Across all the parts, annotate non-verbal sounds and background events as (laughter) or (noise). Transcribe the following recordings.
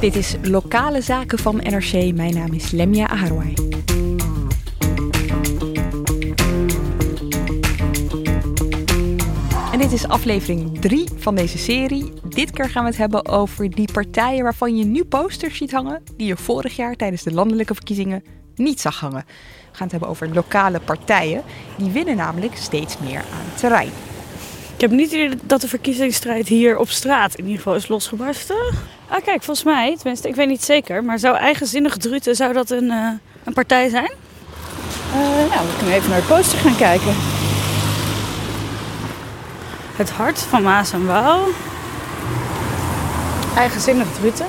Dit is Lokale Zaken van NRC. Mijn naam is Lemia Aharwai. En dit is aflevering 3 van deze serie. Dit keer gaan we het hebben over die partijen waarvan je nu posters ziet hangen... die je vorig jaar tijdens de landelijke verkiezingen niet zag hangen. We gaan het hebben over lokale partijen. Die winnen namelijk steeds meer aan terrein. Ik heb niet idee dat de verkiezingsstrijd hier op straat in ieder geval is losgebarsten. Ah kijk, volgens mij, tenminste ik weet niet zeker, maar zou eigenzinnig Druten, zou dat een, uh, een partij zijn? Uh, nou, we kunnen even naar de poster gaan kijken. Het hart van Maas en Waal. Eigenzinnig Druten.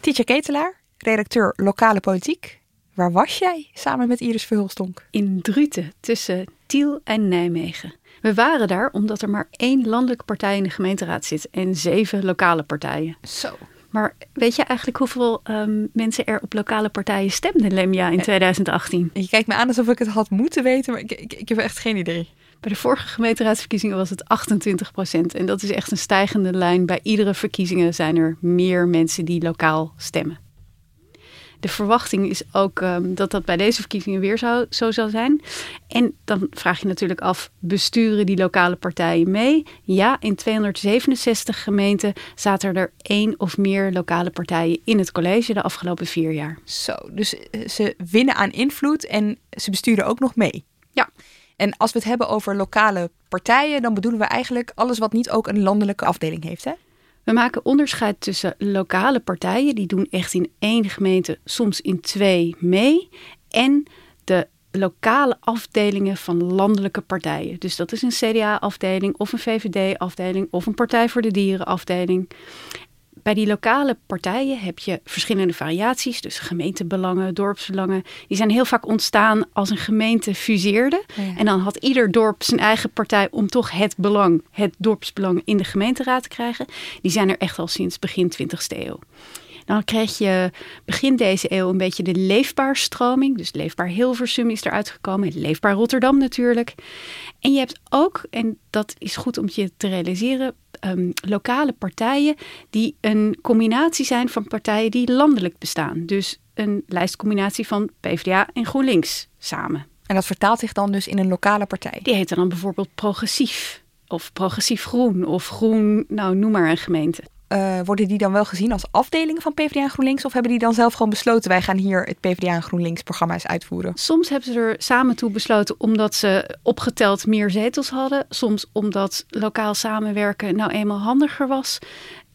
Tietje Ketelaar, redacteur Lokale Politiek. Waar was jij samen met Iris Verhulstonk? In Druten, tussen Tiel en Nijmegen. We waren daar omdat er maar één landelijke partij in de gemeenteraad zit en zeven lokale partijen. Zo. Maar weet je eigenlijk hoeveel um, mensen er op lokale partijen stemden, Lemja, in 2018? Je kijkt me aan alsof ik het had moeten weten, maar ik, ik, ik heb echt geen idee. Bij de vorige gemeenteraadsverkiezingen was het 28 procent. En dat is echt een stijgende lijn. Bij iedere verkiezingen zijn er meer mensen die lokaal stemmen. De verwachting is ook um, dat dat bij deze verkiezingen weer zo, zo zal zijn. En dan vraag je natuurlijk af, besturen die lokale partijen mee? Ja, in 267 gemeenten zaten er één of meer lokale partijen in het college de afgelopen vier jaar. Zo, dus eh, ze winnen aan invloed en ze besturen ook nog mee. Ja. En als we het hebben over lokale partijen, dan bedoelen we eigenlijk alles wat niet ook een landelijke afdeling heeft, hè? We maken onderscheid tussen lokale partijen, die doen echt in één gemeente, soms in twee mee, en de lokale afdelingen van landelijke partijen. Dus dat is een CDA-afdeling of een VVD-afdeling of een Partij voor de Dieren-afdeling bij die lokale partijen heb je verschillende variaties. Dus gemeentebelangen, dorpsbelangen. Die zijn heel vaak ontstaan als een gemeente fuseerde. En dan had ieder dorp zijn eigen partij om toch het belang, het dorpsbelang in de gemeenteraad te krijgen. Die zijn er echt al sinds begin 20e eeuw. Dan kreeg je begin deze eeuw een beetje de leefbaarstroming. Dus Leefbaar Hilversum is eruit gekomen. Leefbaar Rotterdam natuurlijk. En je hebt ook, en dat is goed om je te realiseren, um, lokale partijen die een combinatie zijn van partijen die landelijk bestaan. Dus een lijstcombinatie van PvdA en GroenLinks samen. En dat vertaalt zich dan dus in een lokale partij? Die heet dan bijvoorbeeld progressief. Of progressief groen. Of groen, nou noem maar een gemeente. Uh, worden die dan wel gezien als afdelingen van PvdA en GroenLinks? Of hebben die dan zelf gewoon besloten, wij gaan hier het PvdA en GroenLinks programma's uitvoeren? Soms hebben ze er samen toe besloten omdat ze opgeteld meer zetels hadden. Soms omdat lokaal samenwerken nou eenmaal handiger was.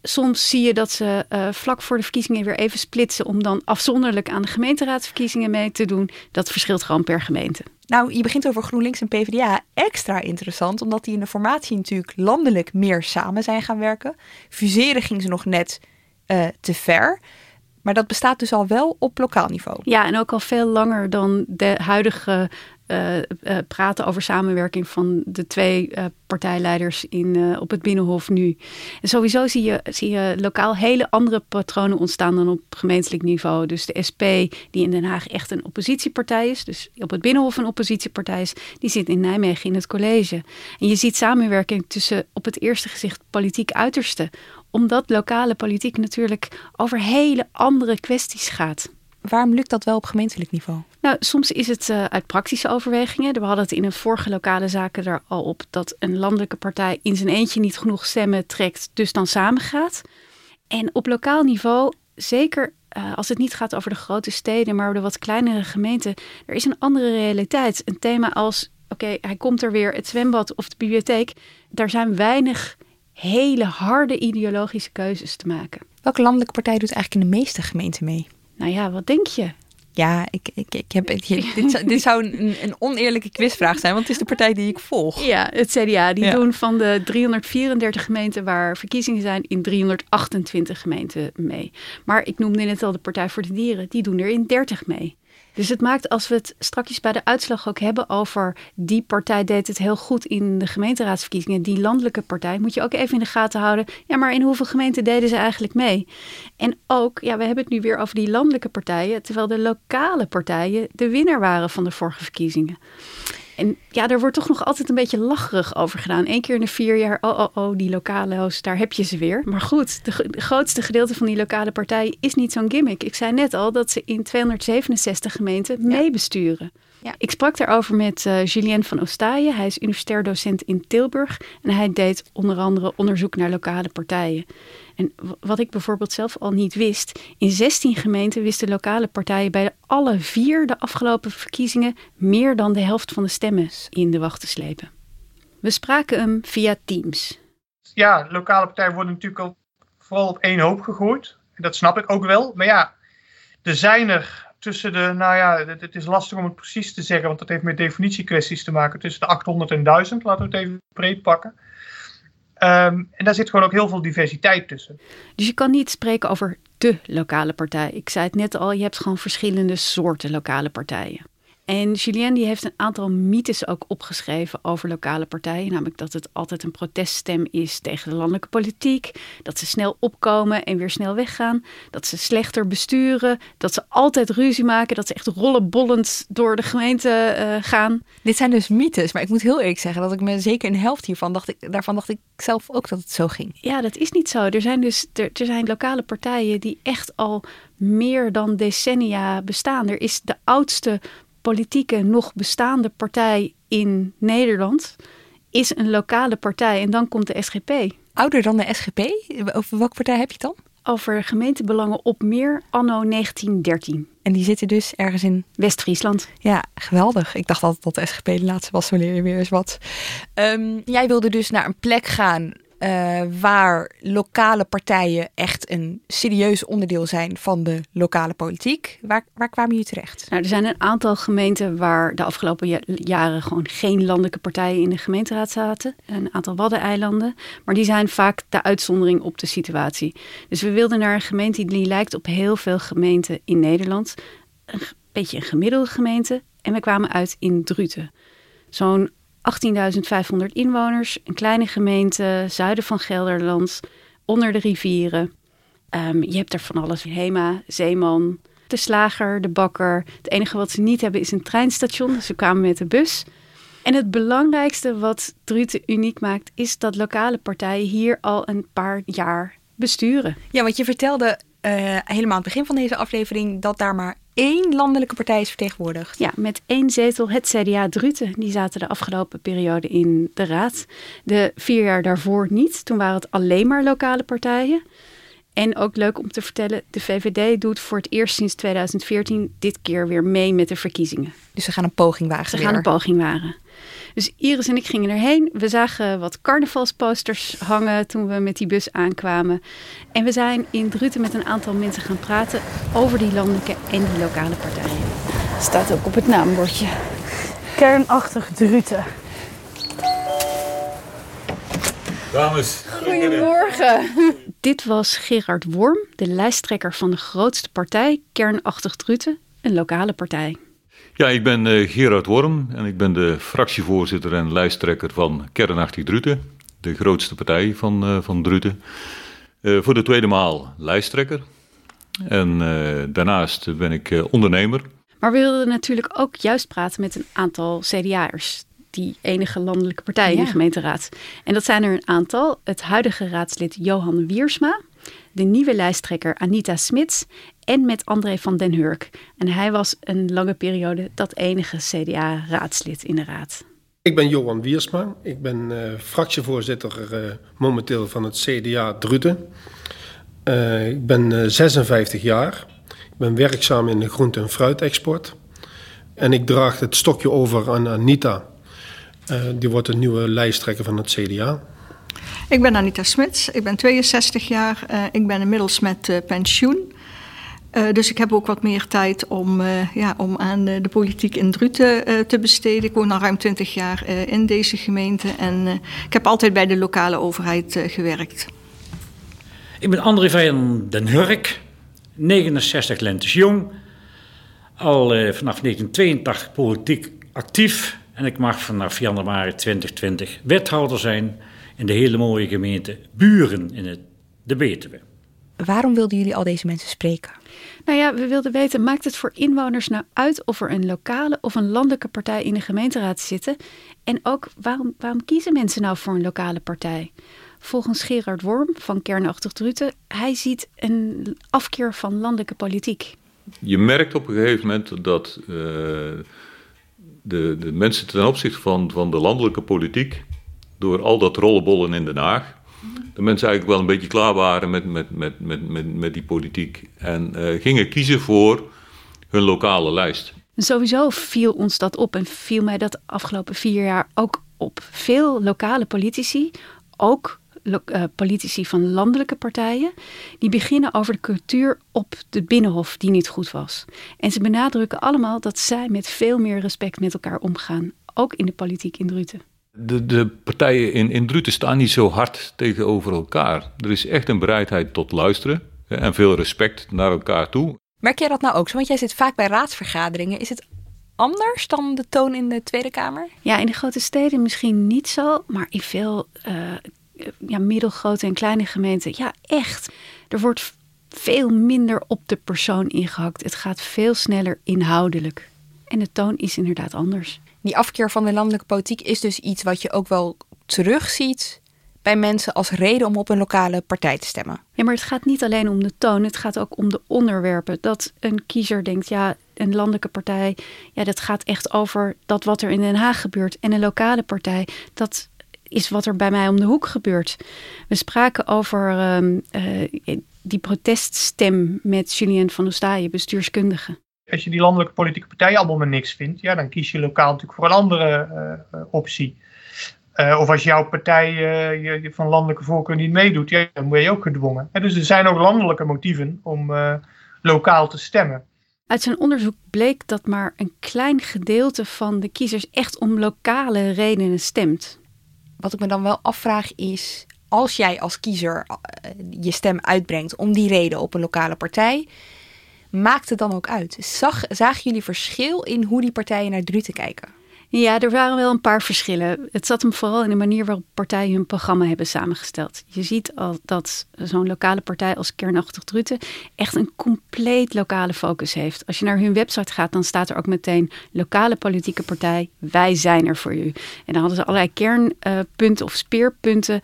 Soms zie je dat ze uh, vlak voor de verkiezingen weer even splitsen om dan afzonderlijk aan de gemeenteraadsverkiezingen mee te doen. Dat verschilt gewoon per gemeente. Nou, je begint over GroenLinks en PvdA. Extra interessant, omdat die in de formatie natuurlijk landelijk meer samen zijn gaan werken. Fuseren ging ze nog net uh, te ver. Maar dat bestaat dus al wel op lokaal niveau. Ja, en ook al veel langer dan de huidige uh, uh, praten over samenwerking van de twee uh, partijleiders in, op het Binnenhof nu. En sowieso zie je, zie je lokaal hele andere patronen ontstaan dan op gemeentelijk niveau. Dus de SP, die in Den Haag echt een oppositiepartij is, dus op het Binnenhof een oppositiepartij is, die zit in Nijmegen in het college. En je ziet samenwerking tussen op het eerste gezicht politiek uiterste, omdat lokale politiek natuurlijk over hele andere kwesties gaat waarom lukt dat wel op gemeentelijk niveau? Nou, soms is het uh, uit praktische overwegingen. We hadden het in een vorige lokale zaken er al op dat een landelijke partij in zijn eentje niet genoeg stemmen trekt, dus dan samengaat. En op lokaal niveau, zeker uh, als het niet gaat over de grote steden, maar de wat kleinere gemeenten, er is een andere realiteit. Een thema als, oké, hij komt er weer, het zwembad of de bibliotheek. Daar zijn weinig hele harde ideologische keuzes te maken. Welke landelijke partij doet eigenlijk in de meeste gemeenten mee? Nou ja, wat denk je? Ja, ik, ik, ik heb, dit, zou, dit zou een, een oneerlijke quizvraag zijn, want het is de partij die ik volg. Ja, het CDA. Die doen van de 334 gemeenten waar verkiezingen zijn in 328 gemeenten mee. Maar ik noemde net al de Partij voor de Dieren. Die doen er in 30 mee. Dus het maakt, als we het strakjes bij de uitslag ook hebben over die partij deed het heel goed in de gemeenteraadsverkiezingen, die landelijke partij, moet je ook even in de gaten houden. Ja, maar in hoeveel gemeenten deden ze eigenlijk mee? En ook, ja, we hebben het nu weer over die landelijke partijen, terwijl de lokale partijen de winnaar waren van de vorige verkiezingen. En ja, er wordt toch nog altijd een beetje lacherig over gedaan. Eén keer in de vier jaar, oh, oh, oh, die lokale's, daar heb je ze weer. Maar goed, de, grootste gedeelte van die lokale partij is niet zo'n gimmick. Ik zei net al dat ze in 267 gemeenten meebesturen. Ja. Ik sprak daarover met uh, Julien van Ostaaien. Hij is universitair docent in Tilburg. En hij deed onder andere onderzoek naar lokale partijen. En wat ik bijvoorbeeld zelf al niet wist, in 16 gemeenten wisten lokale partijen bij alle vier de afgelopen verkiezingen meer dan de helft van de stemmen in de wacht te slepen. We spraken hem via Teams. Ja, lokale partijen worden natuurlijk al vooral op één hoop gegooid. Dat snap ik ook wel. Maar ja, er zijn er tussen de, nou ja, het, is lastig om het precies te zeggen, want dat heeft met definitiekwesties te maken. Tussen de 800 en 1000, laten we het even breed pakken. Ehm, en daar zit gewoon ook heel veel diversiteit tussen. Dus je kan niet spreken over de lokale partij. Ik zei het net al, je hebt gewoon verschillende soorten lokale partijen. En Julien die heeft een aantal mythes ook opgeschreven over lokale partijen. Namelijk dat het altijd een proteststem is tegen de landelijke politiek. Dat ze snel opkomen en weer snel weggaan. Dat ze slechter besturen. Dat ze altijd ruzie maken. Dat ze echt rollenbollend door de gemeente uh, gaan. Dit zijn dus mythes. Maar ik moet heel eerlijk zeggen dat ik me zeker een helft hiervan dacht. Ik, daarvan dacht ik zelf ook dat het zo ging. Ja, dat is niet zo. Er zijn dus er, er zijn lokale partijen die echt al meer dan decennia bestaan. Er is de oudste politieke nog bestaande partij in Nederland is een lokale partij en dan komt de SGP. Ouder dan de SGP? Over welke partij heb je het dan? Over gemeentebelangen op meer anno 1913. En die zitten dus ergens in West-Friesland. Ja, geweldig. Ik dacht altijd dat de SGP de laatste was, wanneer je weer eens wat. Um, jij wilde dus naar een plek gaan uh, waar lokale partijen echt een serieus onderdeel zijn van de lokale politiek. Waar, waar kwamen jullie terecht? Nou, er zijn een aantal gemeenten waar de afgelopen jaren gewoon geen landelijke partijen in de gemeenteraad zaten. Een aantal waddeneilanden. Maar die zijn vaak de uitzondering op de situatie. Dus we wilden naar een gemeente die lijkt op heel veel gemeenten in Nederland. Een beetje een gemiddelde gemeente. En we kwamen uit in Druten. Zo'n 18.500 inwoners, een kleine gemeente, zuiden van Gelderland, onder de rivieren. Um, je hebt er van alles. Hema, Zeeman, de slager, de bakker. Het enige wat ze niet hebben is een treinstation, dus ze kwamen met de bus. En het belangrijkste wat Druten uniek maakt, is dat lokale partijen hier al een paar jaar besturen. Ja, want je vertelde uh, helemaal aan het begin van deze aflevering dat daar maar één landelijke partij is vertegenwoordigd. Ja, met één zetel, het CDA Druten. Die zaten de afgelopen periode in de raad. De vier jaar daarvoor niet. Toen waren het alleen maar lokale partijen. En ook leuk om te vertellen, de VVD doet voor het eerst sinds 2014 dit keer weer mee met de verkiezingen. Dus ze gaan een poging wagen. Ze gaan een poging wagen. Dus Iris en ik gingen erheen. We zagen wat carnavalsposters hangen toen we met die bus aankwamen. En we zijn in Druten met een aantal mensen gaan praten over die landelijke en die lokale partijen. Staat ook op het naambordje. Kernachtig Druten. Dames. Goedemorgen. Dit was Gerard Worm, de lijsttrekker van de grootste partij, Kernachtig Druten, een lokale partij. Ja, ik ben uh, Gerard Worm en ik ben de fractievoorzitter en lijsttrekker van Kernachtig Druten, de grootste partij van, uh, van Druten. Uh, voor de tweede maal lijsttrekker en daarnaast ben ik ondernemer. Maar we wilden natuurlijk ook juist praten met een aantal CDA'ers die enige landelijke partij in de gemeenteraad. En dat zijn er een aantal. Het huidige raadslid Johan Wiersma, de nieuwe lijsttrekker Anita Smits en met André van den Hurk. En hij was een lange periode dat enige CDA-raadslid in de raad. Ik ben Johan Wiersma. Ik ben uh, fractievoorzitter uh, momenteel van het CDA Druten. Uh, ik ben 56 jaar. Ik ben werkzaam in de groente- en fruitexport. En ik draag het stokje over aan Anita. die wordt de nieuwe lijsttrekker van het CDA. Ik ben Anita Smits, ik ben 62 jaar. ik ben inmiddels met pensioen. Uh, dus ik heb ook wat meer tijd om, uh, ja, om aan de politiek in Druten uh, te besteden. Ik woon al ruim 20 jaar in deze gemeente en ik heb altijd bij de lokale overheid gewerkt. Ik ben André van den Hurk, 69 lentes jong, al vanaf 1982 politiek actief en ik mag vanaf januari 2020 wethouder zijn in de hele mooie gemeente Buren in het, de Betuwe. Waarom wilden jullie al deze mensen spreken? Nou ja, we wilden weten, maakt het voor inwoners nou uit of er een lokale of een landelijke partij in de gemeenteraad zitten? En ook, waarom, waarom kiezen mensen nou voor een lokale partij? Volgens Gerard Worm van Kernachtig Druten, hij ziet een afkeer van landelijke politiek. Je merkt op een gegeven moment dat uh, de, de mensen ten opzichte van, van de landelijke politiek, door al dat rollenbollen in Den Haag, de mensen eigenlijk wel een beetje klaar waren met, met, met, met, met, met die politiek. En uh, gingen kiezen voor hun lokale lijst. Sowieso viel ons dat op en viel mij dat afgelopen vier jaar ook op. Veel lokale politici, ook uh, politici van landelijke partijen, die beginnen over de cultuur op de binnenhof die niet goed was. En ze benadrukken allemaal dat zij met veel meer respect met elkaar omgaan, ook in de politiek in Druten. De, de partijen in, in Druten staan niet zo hard tegenover elkaar. Er is echt een bereidheid tot luisteren en veel respect naar elkaar toe. Merk jij dat nou ook zo? Want jij zit vaak bij raadsvergaderingen. Is het anders dan de toon in de Tweede Kamer? Ja, in de grote steden misschien niet zo, maar in veel uh, ja, middelgrote en kleine gemeenten, ja, echt. Er wordt veel minder op de persoon ingehakt. Het gaat veel sneller inhoudelijk. En de toon is inderdaad anders. Die afkeer van de landelijke politiek is dus iets wat je ook wel terugziet bij mensen als reden om op een lokale partij te stemmen. Ja, maar het gaat niet alleen om de toon, het gaat ook om de onderwerpen. Dat een kiezer denkt, ja, een landelijke partij, ja, dat gaat echt over dat wat er in Den Haag gebeurt. En een lokale partij, dat is wat er bij mij om de hoek gebeurt. We spraken over uh, uh, die proteststem met Julien van Ostaaien, bestuurskundige. Als je die landelijke politieke partij allemaal maar niks vindt, ja, dan kies je lokaal natuurlijk voor een andere uh, optie. Uh, of als jouw partij uh, je, van landelijke voorkeur niet meedoet, ja, dan word je ook gedwongen. En dus er zijn ook landelijke motieven om lokaal te stemmen. Uit zijn onderzoek bleek dat maar een klein gedeelte van de kiezers echt om lokale redenen stemt. Wat ik me dan wel afvraag is, als jij als kiezer je stem uitbrengt om die reden op een lokale partij, maakt het dan ook uit? Zag, zagen jullie verschil in hoe die partijen naar Druten kijken? Ja, er waren wel een paar verschillen. Het zat hem vooral in de manier waarop partijen hun programma hebben samengesteld. Je ziet al dat zo'n lokale partij als Kernachtig Druten echt een compleet lokale focus heeft. Als je naar hun website gaat, dan staat er ook meteen lokale politieke partij, wij zijn er voor u. En dan hadden ze allerlei kernpunten of speerpunten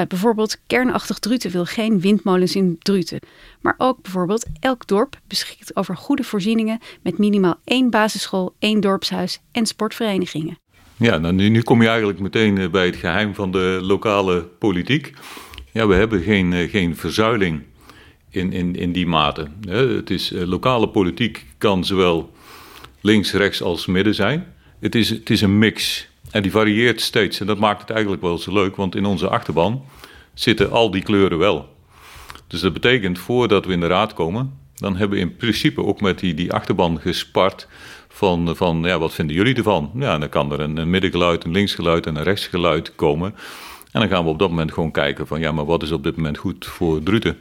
uh, bijvoorbeeld kernachtig Druten wil geen windmolens in Druten. Maar ook bijvoorbeeld elk dorp beschikt over goede voorzieningen met minimaal één basisschool, één dorpshuis en sportverenigingen. Ja, nou, nu, nu kom je eigenlijk meteen eh, bij het geheim van de lokale politiek. Ja, we hebben geen, eh, geen verzuiling in, in, in die mate. Het is, lokale politiek kan zowel links, rechts als midden zijn. Het is, het is een mix. En die varieert steeds. En dat maakt het eigenlijk wel zo leuk, want in onze achterban zitten al die kleuren wel. Dus dat betekent, voordat we in de raad komen, dan hebben we in principe ook met die, die achterban gespart van, van ja, wat vinden jullie ervan? Ja, dan kan er een, een middengeluid, een linksgeluid en een rechtsgeluid komen. En dan gaan we op dat moment gewoon kijken van ja, maar wat is op dit moment goed voor Druten?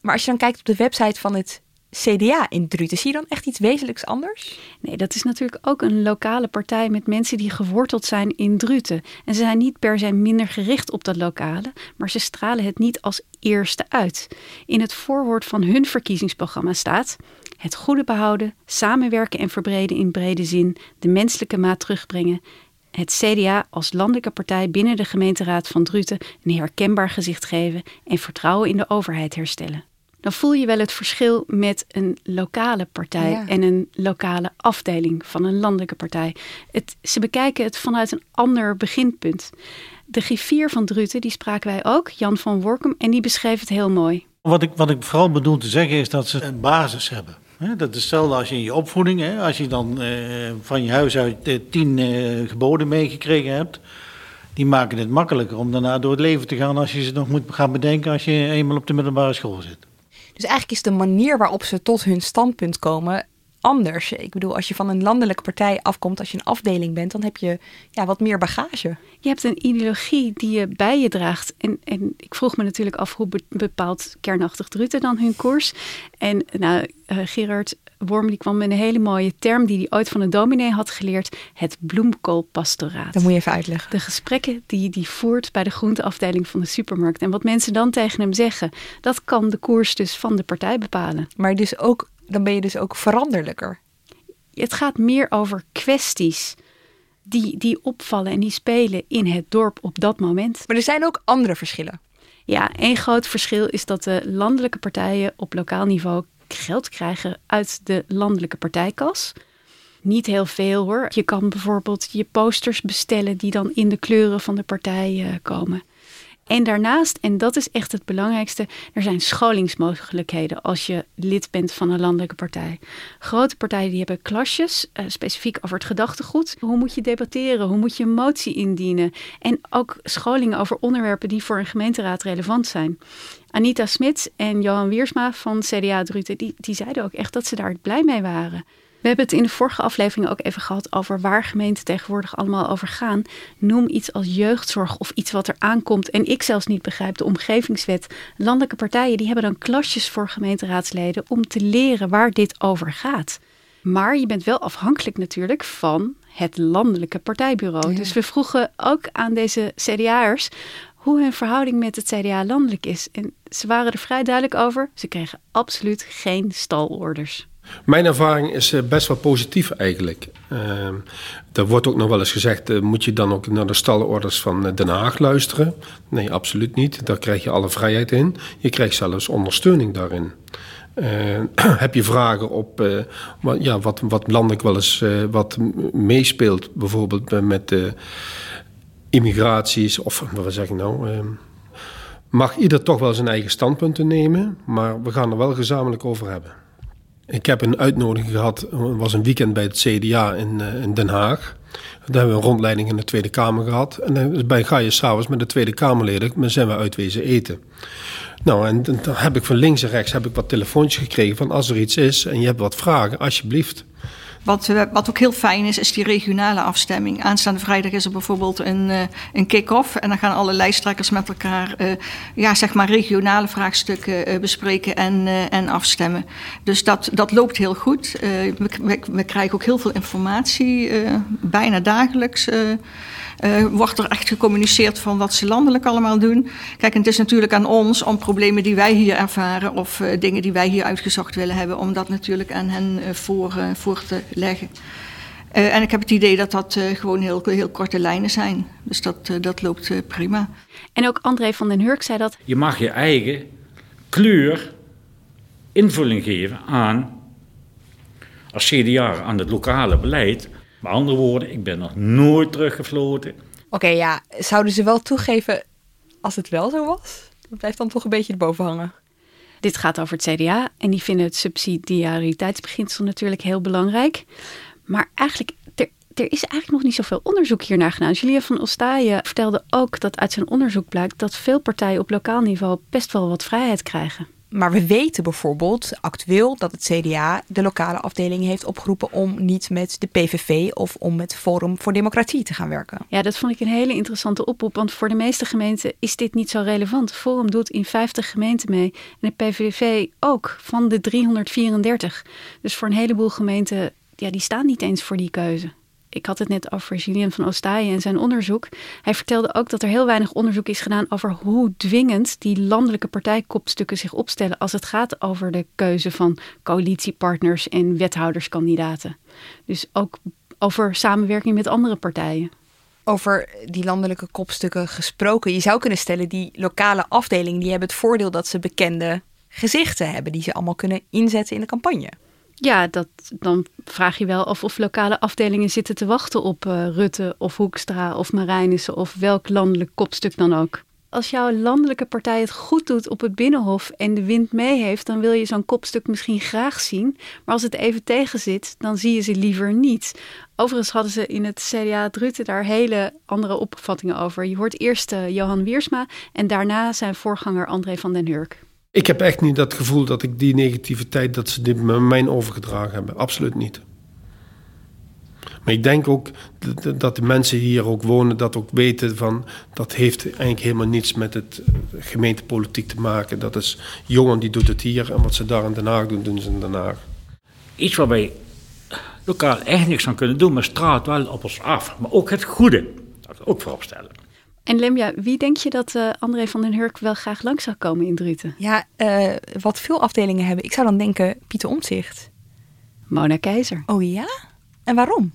Maar als je dan kijkt op de website van het CDA in Druten. Zie je dan echt iets wezenlijks anders? Nee, dat is natuurlijk ook een lokale partij met mensen die geworteld zijn in Druten. En ze zijn niet per se minder gericht op dat lokale, maar ze stralen het niet als eerste uit. In het voorwoord van hun verkiezingsprogramma staat: het goede behouden, samenwerken en verbreden in brede zin, de menselijke maat terugbrengen. Het CDA als landelijke partij binnen de gemeenteraad van Druten een herkenbaar gezicht geven en vertrouwen in de overheid herstellen dan voel je wel het verschil met een lokale partij en een lokale afdeling van een landelijke partij. Het, ze bekijken het vanuit een ander beginpunt. De griffier van Druten, die spraken wij ook, Jan van Workum, en die beschreef het heel mooi. Wat ik, wat ik vooral bedoel te zeggen is dat ze een basis hebben. Dat is hetzelfde als je in je opvoeding, als je dan eh, van je huis uit eh, tien eh, geboden meegekregen hebt, die maken het makkelijker om daarna door het leven te gaan als je ze nog moet gaan bedenken als je eenmaal op de middelbare school zit. Dus eigenlijk is de manier waarop ze tot hun standpunt komen anders. Ik bedoel, als je van een landelijke partij afkomt, als je een afdeling bent, dan heb je ja, wat meer bagage. Je hebt een ideologie die je bij je draagt. En, en ik vroeg me natuurlijk af hoe bepaalt kernachtig Druten dan hun koers. En nou, uh, Gerard Worm die kwam met een hele mooie term die hij ooit van een dominee had geleerd. Het bloemkoolpastoraat. Dat moet je even uitleggen. De gesprekken die hij voert bij de groenteafdeling van de supermarkt. En wat mensen dan tegen hem zeggen. Dat kan de koers dus van de partij bepalen. Maar dus ook dan ben je dus ook veranderlijker. Het gaat meer over kwesties die, die opvallen en die spelen in het dorp op dat moment. Maar er zijn ook andere verschillen. Ja, één groot verschil is dat de landelijke partijen op lokaal niveau geld krijgen uit de landelijke partijkas. Niet heel veel hoor. Je kan bijvoorbeeld je posters bestellen die dan in de kleuren van de partij eh, komen. En daarnaast, en dat is echt het belangrijkste, er zijn scholingsmogelijkheden als je lid bent van een landelijke partij. Grote partijen die hebben klasjes, uh, specifiek over het gedachtegoed. Hoe moet je debatteren? Hoe moet je een motie indienen? En ook scholingen over onderwerpen die voor een gemeenteraad relevant zijn. Anita Smits en Johan Wiersma van CDA Druten, die zeiden ook echt dat ze daar blij mee waren. We hebben het in de vorige aflevering ook even gehad over waar gemeenten tegenwoordig allemaal over gaan. Noem iets als jeugdzorg of iets wat er aankomt. En ik zelfs niet begrijp, de omgevingswet. Landelijke partijen die hebben dan klasjes voor gemeenteraadsleden om te leren waar dit over gaat. Maar je bent wel afhankelijk natuurlijk van het landelijke partijbureau. Dus we vroegen ook aan deze CDA'ers hoe hun verhouding met het CDA landelijk is. En ze waren er vrij duidelijk over. Ze kregen absoluut geen stalorders. Mijn ervaring is eh, best wel positief eigenlijk. Uh, er wordt ook nog wel eens gezegd, uh, moet je dan ook naar de stalorders van eh, Den Haag luisteren? Nee, absoluut niet. Daar krijg je alle vrijheid in. Je krijgt zelfs ondersteuning daarin. (clears throat) heb je vragen op wat, ja, wat, wat landelijk wel eens wat meespeelt, bijvoorbeeld met immigraties of wat zeg ik nou? Ehm, mag ieder toch wel zijn eigen standpunten nemen, maar we gaan er wel gezamenlijk over hebben. Ik heb een uitnodiging gehad, was een weekend bij het CDA in, uh, in Den Haag. Daar hebben we een rondleiding in de Tweede Kamer gehad. En dan ga je s'avonds met de Tweede Kamerleden, maar zijn we uitwezen eten. Nou, en dan heb ik van links en rechts heb ik wat telefoontjes gekregen van als er iets is en je hebt wat vragen, alsjeblieft. Wat, eh, wat ook heel fijn is, is die regionale afstemming. Aanstaande vrijdag is er bijvoorbeeld een, uh, een kick-off. En dan gaan alle lijsttrekkers met elkaar uh, ja, zeg maar regionale vraagstukken bespreken en, en afstemmen. Dus dat, dat loopt heel goed. We, we, we, krijgen ook heel veel informatie, bijna dagelijks. Uh, wordt er echt gecommuniceerd van wat ze landelijk allemaal doen. Kijk, en het is natuurlijk aan ons om problemen die wij hier ervaren of uh, dingen die wij hier uitgezocht willen hebben, om dat natuurlijk aan hen uh, voor, voor te leggen. en ik heb het idee dat dat gewoon heel, heel korte lijnen zijn. Dus dat, dat loopt prima. En ook André van den Hurk zei dat. Je mag je eigen kleur invulling geven aan, als CDA, aan het lokale beleid. Met andere woorden, ik ben nog nooit teruggefloten. Oké, ja. Zouden ze wel toegeven als het wel zo was? Dat blijft dan toch een beetje erboven hangen. Dit gaat over het CDA en die vinden het subsidiariteitsbeginsel natuurlijk heel belangrijk. Maar eigenlijk, er, er is eigenlijk nog niet zoveel onderzoek hiernaar gedaan. Julia van Ostaaien vertelde ook dat uit zijn onderzoek blijkt dat veel partijen op lokaal niveau best wel wat vrijheid krijgen. Maar we weten bijvoorbeeld actueel dat het CDA de lokale afdeling heeft opgeroepen om niet met de PVV of om met Forum voor Democratie te gaan werken. Ja, dat vond ik een hele interessante oproep, want voor de meeste gemeenten is dit niet zo relevant. Forum doet in 50 gemeenten mee en de PVV ook van de 334. Dus voor een heleboel gemeenten, ja, die staan niet eens voor die keuze ik had het net over Julien van Oostaaien en zijn onderzoek. Hij vertelde ook dat er heel weinig onderzoek is gedaan over hoe dwingend die landelijke partijkopstukken zich opstellen als het gaat over de keuze van coalitiepartners en wethouderskandidaten. Dus ook over samenwerking met andere partijen. Over die landelijke kopstukken gesproken. Je zou kunnen stellen, die lokale afdelingen die hebben het voordeel dat ze bekende gezichten hebben die ze allemaal kunnen inzetten in de campagne. Ja, dat, dan vraag je wel of, of lokale afdelingen zitten te wachten op uh, Rutte of Hoekstra of Marijnissen of welk landelijk kopstuk dan ook. Als jouw landelijke partij het goed doet op het Binnenhof en de wind mee heeft, dan wil je zo'n kopstuk misschien graag zien. Maar als het even tegen zit, dan zie je ze liever niet. Overigens hadden ze in het CDA Rutte daar hele andere opvattingen over. Je hoort eerst uh, Johan Wiersma en daarna zijn voorganger André van den Hurk. Ik heb echt niet dat gevoel dat ik die negativiteit, dat ze die met mij overgedragen hebben. Absoluut niet. Maar ik denk ook dat- de mensen hier ook wonen, dat ook weten van dat heeft eigenlijk helemaal niets met het eh, gemeentepolitiek te maken. Dat is Johan die doet het hier en wat ze daar in Den Haag doen, doen ze in Den Haag. Iets waar wij lokaal echt niks aan kunnen doen, maar straat wel op ons af. Maar ook het goede, dat we ook voorop stellen. En Lemja, wie denk je dat eh, André van den Hurk wel graag langs zou komen in Druten? Ja, eh, wat veel afdelingen hebben. Ik zou dan denken Pieter Omtzigt. Mona Keizer. Oh ja? En waarom?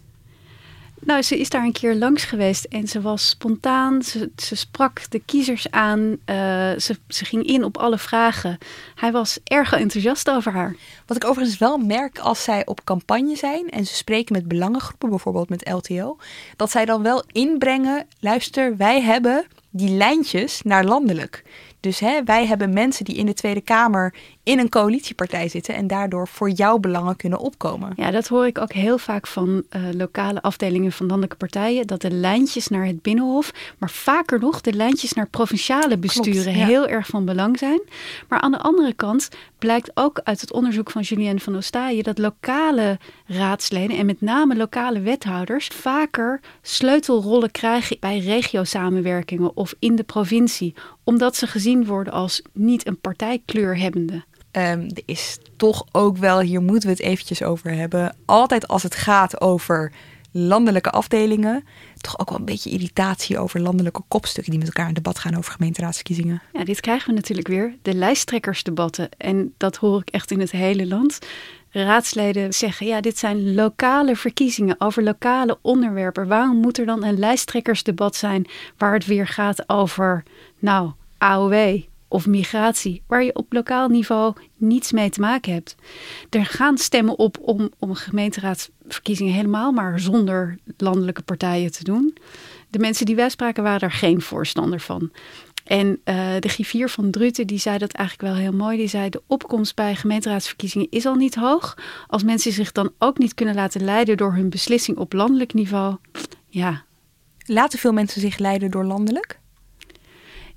Nou, ze is daar een keer langs geweest en ze was spontaan. Ze, ze sprak de kiezers aan. eh, ze, ze ging in op alle vragen. Hij was erg enthousiast over haar. Wat ik overigens wel merk als zij op campagne zijn en ze spreken met belangengroepen, bijvoorbeeld met LTO, dat zij dan wel inbrengen, luister, wij hebben die lijntjes naar landelijk. Dus hè, wij hebben mensen die in de Tweede Kamer in een coalitiepartij zitten en daardoor voor jouw belangen kunnen opkomen. Ja, dat hoor ik ook heel vaak van eh, lokale afdelingen van landelijke partijen. Dat de lijntjes naar het Binnenhof, maar vaker nog de lijntjes naar provinciale besturen ja. heel erg van belang zijn. Maar aan de andere kant blijkt ook uit het onderzoek van Julien van Ostaaije dat lokale raadsleden en met name lokale wethouders vaker sleutelrollen krijgen bij regio-samenwerkingen of in de provincie, omdat ze gezien worden als niet een partijkleur hebbende. Ehm, er is toch ook wel, hier moeten we het eventjes over hebben. Altijd als het gaat over landelijke afdelingen, toch ook wel een beetje irritatie over landelijke kopstukken die met elkaar in debat gaan over gemeenteraadsverkiezingen. Ja, dit krijgen we natuurlijk weer, de lijsttrekkersdebatten. En dat hoor ik echt in het hele land. Raadsleden zeggen, ja, dit zijn lokale verkiezingen over lokale onderwerpen. Waarom moet er dan een lijsttrekkersdebat zijn waar het weer gaat over, nou, AOW of migratie, waar je op lokaal niveau niets mee te maken hebt. Er gaan stemmen op om, om gemeenteraadsverkiezingen helemaal maar zonder landelijke partijen te doen. De mensen die wij spraken waren er geen voorstander van. En eh, de griffier van Druten die zei dat eigenlijk wel heel mooi. Die zei de opkomst bij gemeenteraadsverkiezingen is al niet hoog. Als mensen zich dan ook niet kunnen laten leiden door hun beslissing op landelijk niveau. Ja, Laten veel mensen zich leiden door landelijk?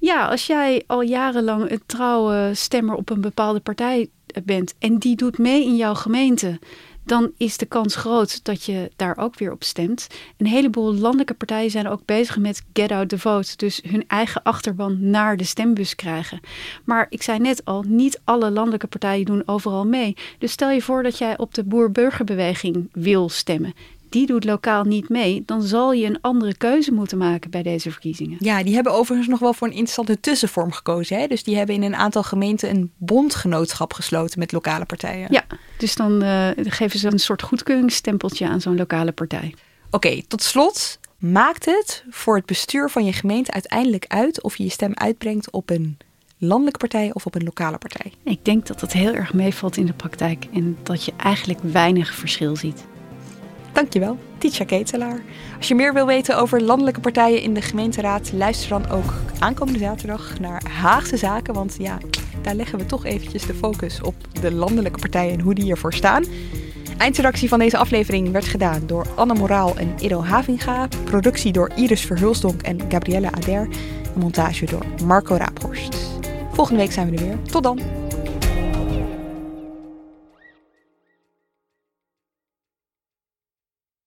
Ja als jij al jarenlang een trouwe stemmer op een bepaalde partij bent en die doet mee in jouw gemeente, dan is de kans groot dat je daar ook weer op stemt. Een heleboel landelijke partijen zijn ook bezig met get out the vote, dus hun eigen achterban naar de stembus krijgen. Maar ik zei net al, niet alle landelijke partijen doen overal mee. Dus stel je voor dat jij op de boer-burgerbeweging wil stemmen. Die doet lokaal niet mee, dan zal je een andere keuze moeten maken bij deze verkiezingen. Ja, die hebben overigens nog wel voor een interessante tussenvorm gekozen. Hè? Dus die hebben in een aantal gemeenten een bondgenootschap gesloten met lokale partijen. Ja, dus dan eh, geven ze een soort goedkeuringsstempeltje aan zo'n lokale partij. Oké, tot slot. Maakt het voor het bestuur van je gemeente uiteindelijk uit of je je stem uitbrengt op een landelijke partij of op een lokale partij? Ik denk dat het heel erg meevalt in de praktijk en dat je eigenlijk weinig verschil ziet. Dankjewel, Titia Ketelaar. Als je meer wil weten over landelijke partijen in de gemeenteraad, luister dan ook aankomende zaterdag naar Haagse Zaken. Want ja, daar leggen we toch eventjes de focus op de landelijke partijen en hoe die ervoor staan. Eindredactie van deze aflevering werd gedaan door Anne Moraal en Ido Havinga. Productie door Iris Verhulsdonk en Gabrielle Ader. En montage door Marco Raaphorst. Volgende week zijn we er weer. Tot dan!